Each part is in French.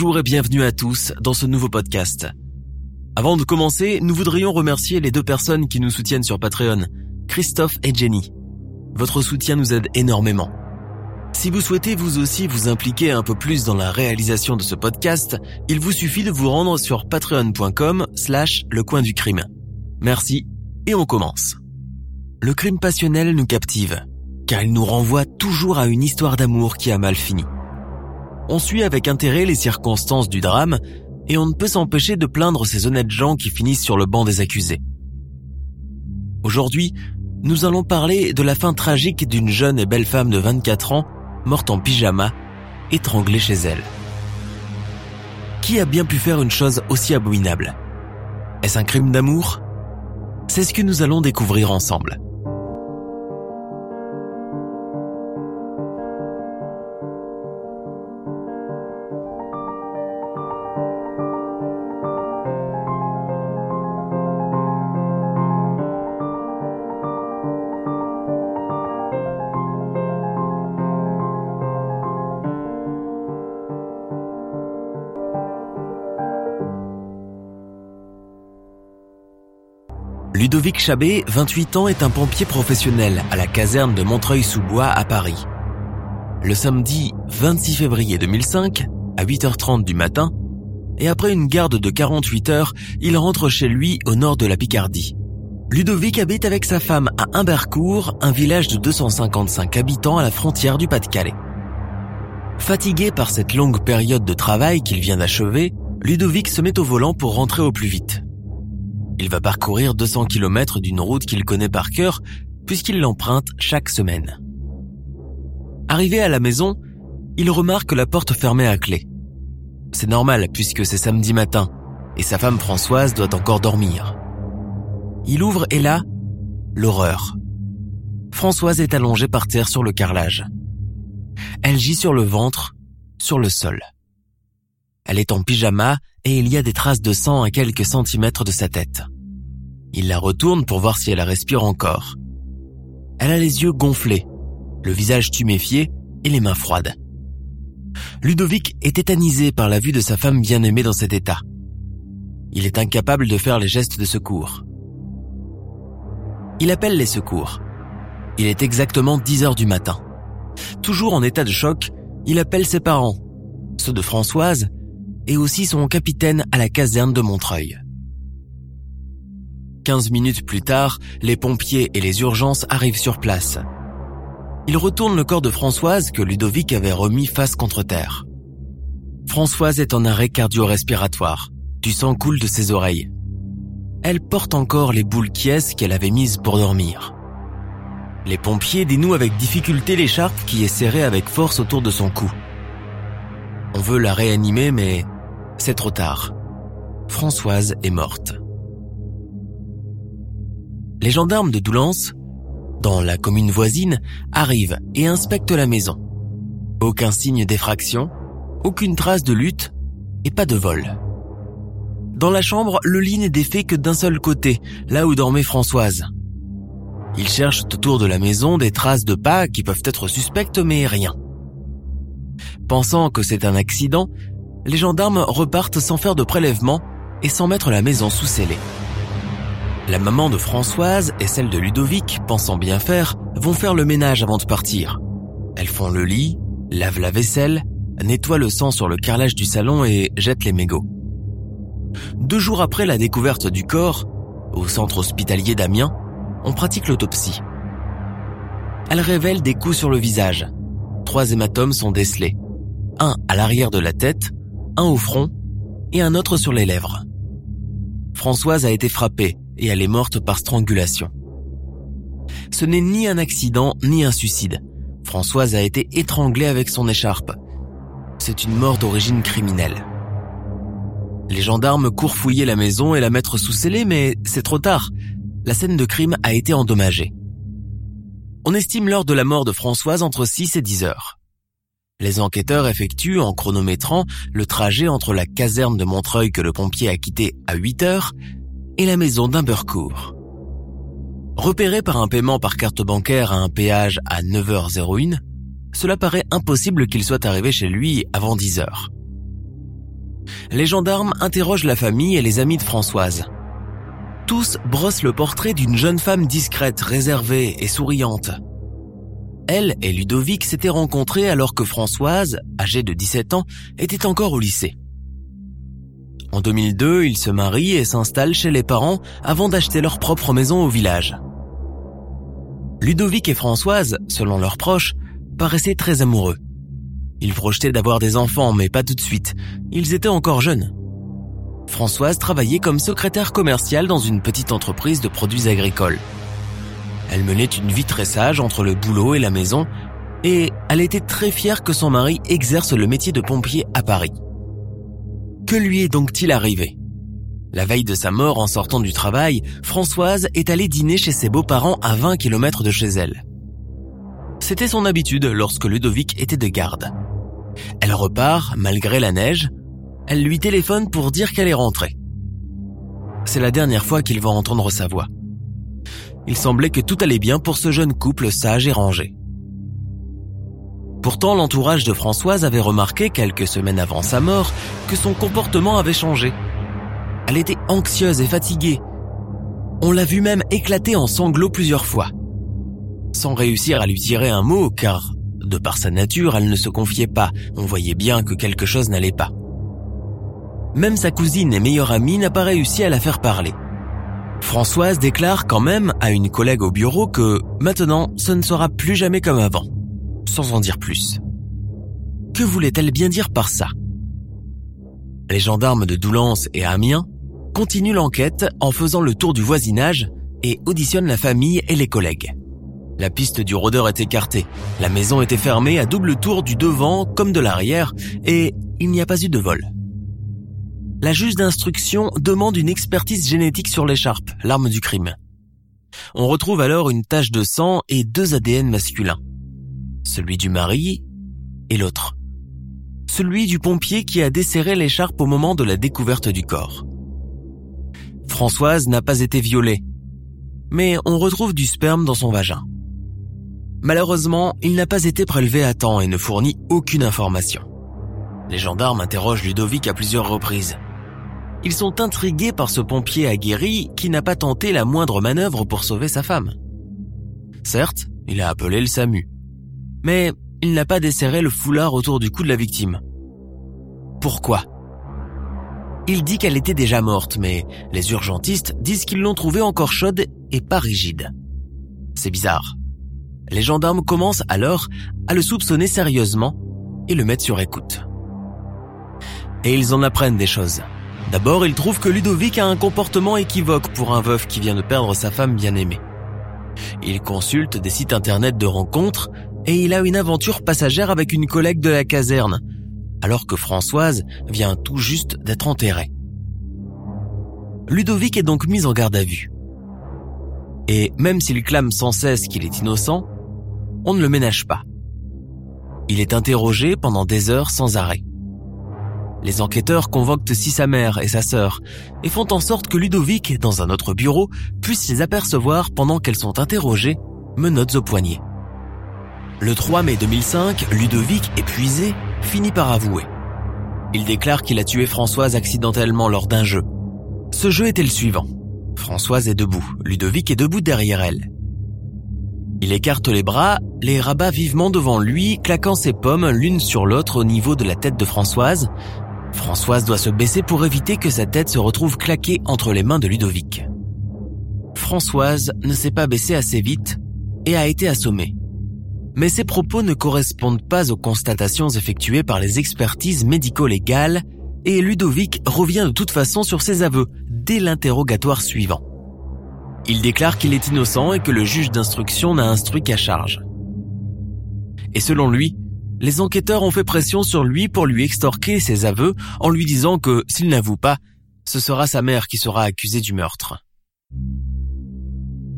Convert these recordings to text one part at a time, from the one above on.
Bonjour et bienvenue à tous dans ce nouveau podcast. Avant de commencer, nous voudrions remercier les deux personnes qui nous soutiennent sur Patreon, Christophe et Jenny. Votre soutien nous aide énormément. Si vous souhaitez vous aussi vous impliquer un peu plus dans la réalisation de ce podcast, il vous suffit de vous rendre sur patreon.com slash le coin du crime. Merci et on commence. Le crime passionnel nous captive, car il nous renvoie toujours à une histoire d'amour qui a mal fini. On suit avec intérêt les circonstances du drame et on ne peut s'empêcher de plaindre ces honnêtes gens qui finissent sur le banc des accusés. Aujourd'hui, nous allons parler de la fin tragique d'une jeune et belle femme de 24 ans, morte en pyjama, étranglée chez elle. Qui a bien pu faire une chose aussi abominable? Est-ce un crime d'amour? C'est ce que nous allons découvrir ensemble. Ludovic Chabet, 28 ans, est un pompier professionnel à la caserne de Montreuil-sous-Bois à Paris. Le samedi 26 février 2005, à 8h30 du matin, et après une garde de 48 heures, il rentre chez lui au nord de la Picardie. Ludovic habite avec sa femme à Humbercourt, un village de 255 habitants à la frontière du Pas-de-Calais. Fatigué par cette longue période de travail qu'il vient d'achever, Ludovic se met au volant pour rentrer au plus vite. Il va parcourir 200 km d'une route qu'il connaît par cœur puisqu'il l'emprunte chaque semaine. Arrivé à la maison, il remarque la porte fermée à clé. C'est normal puisque c'est samedi matin et sa femme Françoise doit encore dormir. Il ouvre et là, l'horreur. Françoise est allongée par terre sur le carrelage. Elle gît sur le ventre, sur le sol. Elle est en pyjama et il y a des traces de sang à quelques centimètres de sa tête. Il la retourne pour voir si elle respire encore. Elle a les yeux gonflés, le visage tuméfié et les mains froides. Ludovic est tétanisé par la vue de sa femme bien-aimée dans cet état. Il est incapable de faire les gestes de secours. Il appelle les secours. Il est exactement 10 heures du matin. Toujours en état de choc, il appelle ses parents, ceux de Françoise et aussi son capitaine à la caserne de Montreuil. 15 minutes plus tard, les pompiers et les urgences arrivent sur place. Ils retournent le corps de Françoise que Ludovic avait remis face contre terre. Françoise est en arrêt cardio-respiratoire. Du sang coule de ses oreilles. Elle porte encore les boules quies qu'elle avait mises pour dormir. Les pompiers dénouent avec difficulté l'écharpe qui est serrée avec force autour de son cou. On veut la réanimer mais c'est trop tard. Françoise est morte. Les gendarmes de Doullens, dans la commune voisine, arrivent et inspectent la maison. Aucun signe d'effraction, aucune trace de lutte et pas de vol. Dans la chambre, le lit n'est défait que d'un seul côté, là où dormait Françoise. Ils cherchent autour de la maison des traces de pas qui peuvent être suspectes mais rien. Pensant que c'est un accident, les gendarmes repartent sans faire de prélèvement et sans mettre la maison sous scellé. La maman de Françoise et celle de Ludovic, pensant bien faire, vont faire le ménage avant de partir. Elles font le lit, lavent la vaisselle, nettoient le sang sur le carrelage du salon et jettent les mégots. Deux jours après la découverte du corps, au centre hospitalier d'Amiens, on pratique l'autopsie. Elle révèle des coups sur le visage. Trois hématomes sont décelés. Un à l'arrière de la tête, un au front et un autre sur les lèvres. Françoise a été frappée et elle est morte par strangulation. Ce n'est ni un accident ni un suicide. Françoise a été étranglée avec son écharpe. C'est une mort d'origine criminelle. Les gendarmes courent fouiller la maison et la mettre sous scellé, mais c'est trop tard. La scène de crime a été endommagée. On estime l'heure de la mort de Françoise entre 6 et 10 heures. Les enquêteurs effectuent, en chronométrant, le trajet entre la caserne de Montreuil que le pompier a quitté à 8 heures et la maison d'Humbercourt. Repéré par un paiement par carte bancaire à un péage à 9h01, cela paraît impossible qu'il soit arrivé chez lui avant 10 heures. Les gendarmes interrogent la famille et les amis de Françoise. Tous brossent le portrait d'une jeune femme discrète, réservée et souriante. Elle et Ludovic s'étaient rencontrés alors que Françoise, âgée de 17 ans, était encore au lycée. En 2002, ils se marient et s'installent chez les parents avant d'acheter leur propre maison au village. Ludovic et Françoise, selon leurs proches, paraissaient très amoureux. Ils projetaient d'avoir des enfants, mais pas tout de suite. Ils étaient encore jeunes. Françoise travaillait comme secrétaire commerciale dans une petite entreprise de produits agricoles. Elle menait une vie très sage entre le boulot et la maison, et elle était très fière que son mari exerce le métier de pompier à Paris. Que lui est donc-il arrivé? La veille de sa mort en sortant du travail, Françoise est allée dîner chez ses beaux-parents à 20 km de chez elle. C'était son habitude lorsque Ludovic était de garde. Elle repart, malgré la neige. Elle lui téléphone pour dire qu'elle est rentrée. C'est la dernière fois qu'il va entendre sa voix. Il semblait que tout allait bien pour ce jeune couple sage et rangé. Pourtant, l'entourage de Françoise avait remarqué quelques semaines avant sa mort que son comportement avait changé. Elle était anxieuse et fatiguée. On l'a vu même éclater en sanglots plusieurs fois. Sans réussir à lui tirer un mot, car, de par sa nature, elle ne se confiait pas, on voyait bien que quelque chose n'allait pas. Même sa cousine et meilleure amie n'a pas réussi à la faire parler. Françoise déclare quand même à une collègue au bureau que maintenant ce ne sera plus jamais comme avant sans en dire plus. Que voulait-elle bien dire par ça? Les gendarmes de Doullens et Amiens continuent l'enquête en faisant le tour du voisinage et auditionnent la famille et les collègues. La piste du rôdeur est écartée, la maison était fermée à double tour du devant comme de l'arrière et il n'y a pas eu de vol. La juge d'instruction demande une expertise génétique sur l'écharpe, l'arme du crime. On retrouve alors une tache de sang et deux ADN masculins celui du mari et l'autre. Celui du pompier qui a desserré l'écharpe au moment de la découverte du corps. Françoise n'a pas été violée, mais on retrouve du sperme dans son vagin. Malheureusement, il n'a pas été prélevé à temps et ne fournit aucune information. Les gendarmes interrogent Ludovic à plusieurs reprises. Ils sont intrigués par ce pompier aguerri qui n'a pas tenté la moindre manœuvre pour sauver sa femme. Certes, il a appelé le SAMU, mais il n'a pas desserré le foulard autour du cou de la victime. Pourquoi? Il dit qu'elle était déjà morte, mais les urgentistes disent qu'ils l'ont trouvée encore chaude et pas rigide. C'est bizarre. Les gendarmes commencent alors à le soupçonner sérieusement et le mettent sur écoute. Et ils en apprennent des choses. D'abord, ils trouvent que Ludovic a un comportement équivoque pour un veuf qui vient de perdre sa femme bien-aimée. Ils consultent des sites internet de rencontres et il a une aventure passagère avec une collègue de la caserne, alors que Françoise vient tout juste d'être enterrée. Ludovic est donc mis en garde à vue. Et même s'il clame sans cesse qu'il est innocent, on ne le ménage pas. Il est interrogé pendant des heures sans arrêt. Les enquêteurs convoquent aussi sa mère et sa sœur et font en sorte que Ludovic, dans un autre bureau, puisse les apercevoir pendant qu'elles sont interrogées, menottes au poignet. Le 3 mai 2005, Ludovic, épuisé, finit par avouer. Il déclare qu'il a tué Françoise accidentellement lors d'un jeu. Ce jeu était le suivant. Françoise est debout, Ludovic est debout derrière elle. Il écarte les bras, les rabat vivement devant lui, claquant ses pommes l'une sur l'autre au niveau de la tête de Françoise. Françoise doit se baisser pour éviter que sa tête se retrouve claquée entre les mains de Ludovic. Françoise ne s'est pas baissée assez vite et a été assommée mais ces propos ne correspondent pas aux constatations effectuées par les expertises médico-légales et Ludovic revient de toute façon sur ses aveux dès l'interrogatoire suivant. Il déclare qu'il est innocent et que le juge d'instruction n'a instruit qu'à charge. Et selon lui, les enquêteurs ont fait pression sur lui pour lui extorquer ses aveux en lui disant que s'il n'avoue pas, ce sera sa mère qui sera accusée du meurtre.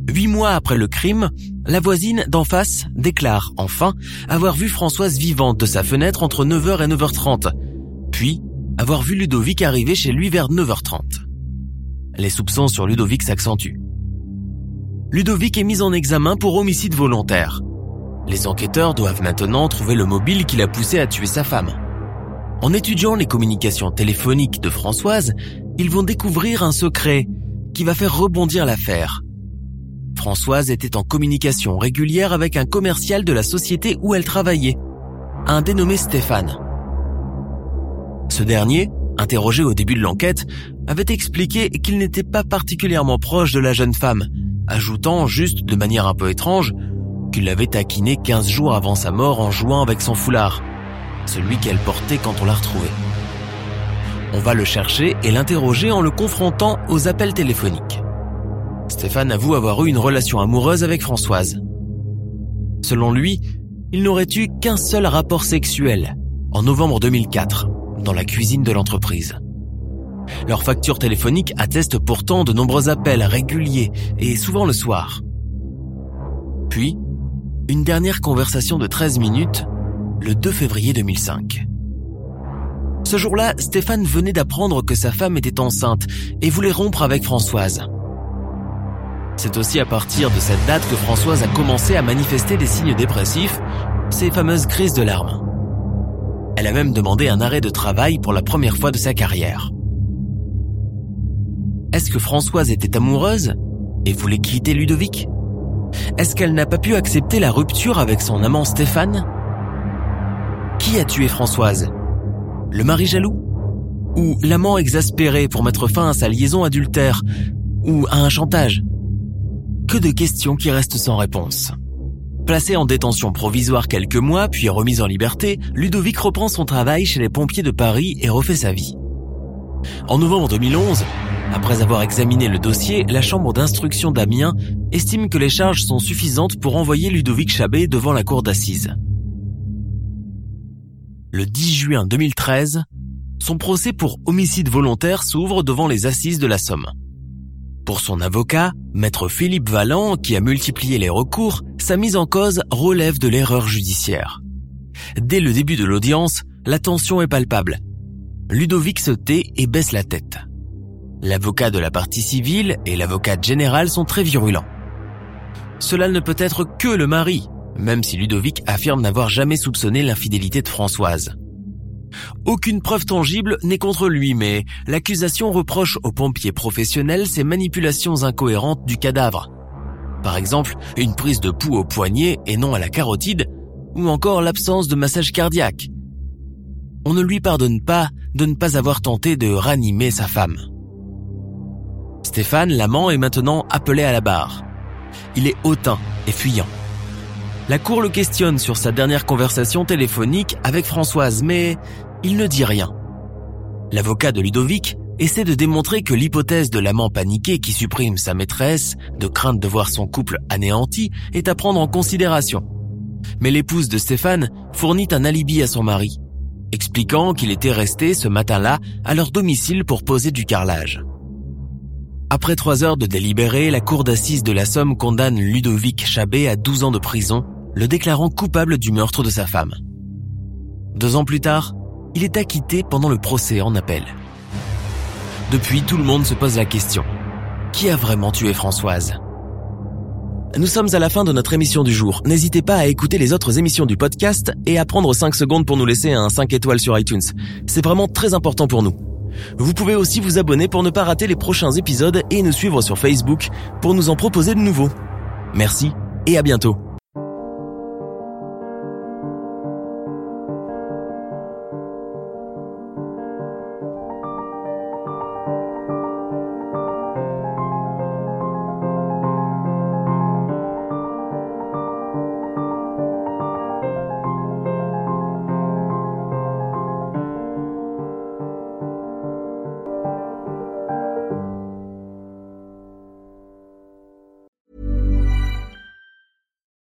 Huit mois après le crime, la voisine d'en face déclare enfin avoir vu Françoise vivante de sa fenêtre entre 9h et 9h30, puis avoir vu Ludovic arriver chez lui vers 9h30. Les soupçons sur Ludovic s'accentuent. Ludovic est mis en examen pour homicide volontaire. Les enquêteurs doivent maintenant trouver le mobile qui l'a poussé à tuer sa femme. En étudiant les communications téléphoniques de Françoise, ils vont découvrir un secret qui va faire rebondir l'affaire. Françoise était en communication régulière avec un commercial de la société où elle travaillait, un dénommé Stéphane. Ce dernier, interrogé au début de l'enquête, avait expliqué qu'il n'était pas particulièrement proche de la jeune femme, ajoutant juste de manière un peu étrange qu'il l'avait taquiné 15 jours avant sa mort en jouant avec son foulard, celui qu'elle portait quand on l'a retrouvé. On va le chercher et l'interroger en le confrontant aux appels téléphoniques. Stéphane avoue avoir eu une relation amoureuse avec Françoise. Selon lui, il n'aurait eu qu'un seul rapport sexuel, en novembre 2004, dans la cuisine de l'entreprise. Leur facture téléphonique atteste pourtant de nombreux appels réguliers et souvent le soir. Puis, une dernière conversation de 13 minutes, le 2 février 2005. Ce jour-là, Stéphane venait d'apprendre que sa femme était enceinte et voulait rompre avec Françoise. C'est aussi à partir de cette date que Françoise a commencé à manifester des signes dépressifs, ces fameuses crises de larmes. Elle a même demandé un arrêt de travail pour la première fois de sa carrière. Est-ce que Françoise était amoureuse et voulait quitter Ludovic? Est-ce qu'elle n'a pas pu accepter la rupture avec son amant Stéphane? Qui a tué Françoise? Le mari jaloux? Ou l'amant exaspéré pour mettre fin à sa liaison adultère? Ou à un chantage? Que de questions qui restent sans réponse. Placé en détention provisoire quelques mois, puis remis en liberté, Ludovic reprend son travail chez les pompiers de Paris et refait sa vie. En novembre 2011, après avoir examiné le dossier, la chambre d'instruction d'Amiens estime que les charges sont suffisantes pour envoyer Ludovic Chabet devant la cour d'assises. Le 10 juin 2013, son procès pour homicide volontaire s'ouvre devant les assises de la Somme. Pour son avocat, maître Philippe Valland, qui a multiplié les recours, sa mise en cause relève de l'erreur judiciaire. Dès le début de l'audience, la tension est palpable. Ludovic se tait et baisse la tête. L'avocat de la partie civile et l'avocat général sont très virulents. Cela ne peut être que le mari, même si Ludovic affirme n'avoir jamais soupçonné l'infidélité de Françoise. Aucune preuve tangible n'est contre lui, mais l'accusation reproche aux pompiers professionnels ces manipulations incohérentes du cadavre. Par exemple, une prise de pouls au poignet et non à la carotide, ou encore l'absence de massage cardiaque. On ne lui pardonne pas de ne pas avoir tenté de ranimer sa femme. Stéphane, l'amant, est maintenant appelé à la barre. Il est hautain et fuyant. La cour le questionne sur sa dernière conversation téléphonique avec Françoise, mais il ne dit rien. L'avocat de Ludovic essaie de démontrer que l'hypothèse de l'amant paniqué qui supprime sa maîtresse, de crainte de voir son couple anéanti, est à prendre en considération. Mais l'épouse de Stéphane fournit un alibi à son mari, expliquant qu'il était resté ce matin-là à leur domicile pour poser du carrelage. Après trois heures de délibéré, la cour d'assises de la Somme condamne Ludovic Chabet à 12 ans de prison le déclarant coupable du meurtre de sa femme. Deux ans plus tard, il est acquitté pendant le procès en appel. Depuis, tout le monde se pose la question. Qui a vraiment tué Françoise? Nous sommes à la fin de notre émission du jour. N'hésitez pas à écouter les autres émissions du podcast et à prendre 5 secondes pour nous laisser un 5 étoiles sur iTunes. C'est vraiment très important pour nous. Vous pouvez aussi vous abonner pour ne pas rater les prochains épisodes et nous suivre sur Facebook pour nous en proposer de nouveaux. Merci et à bientôt.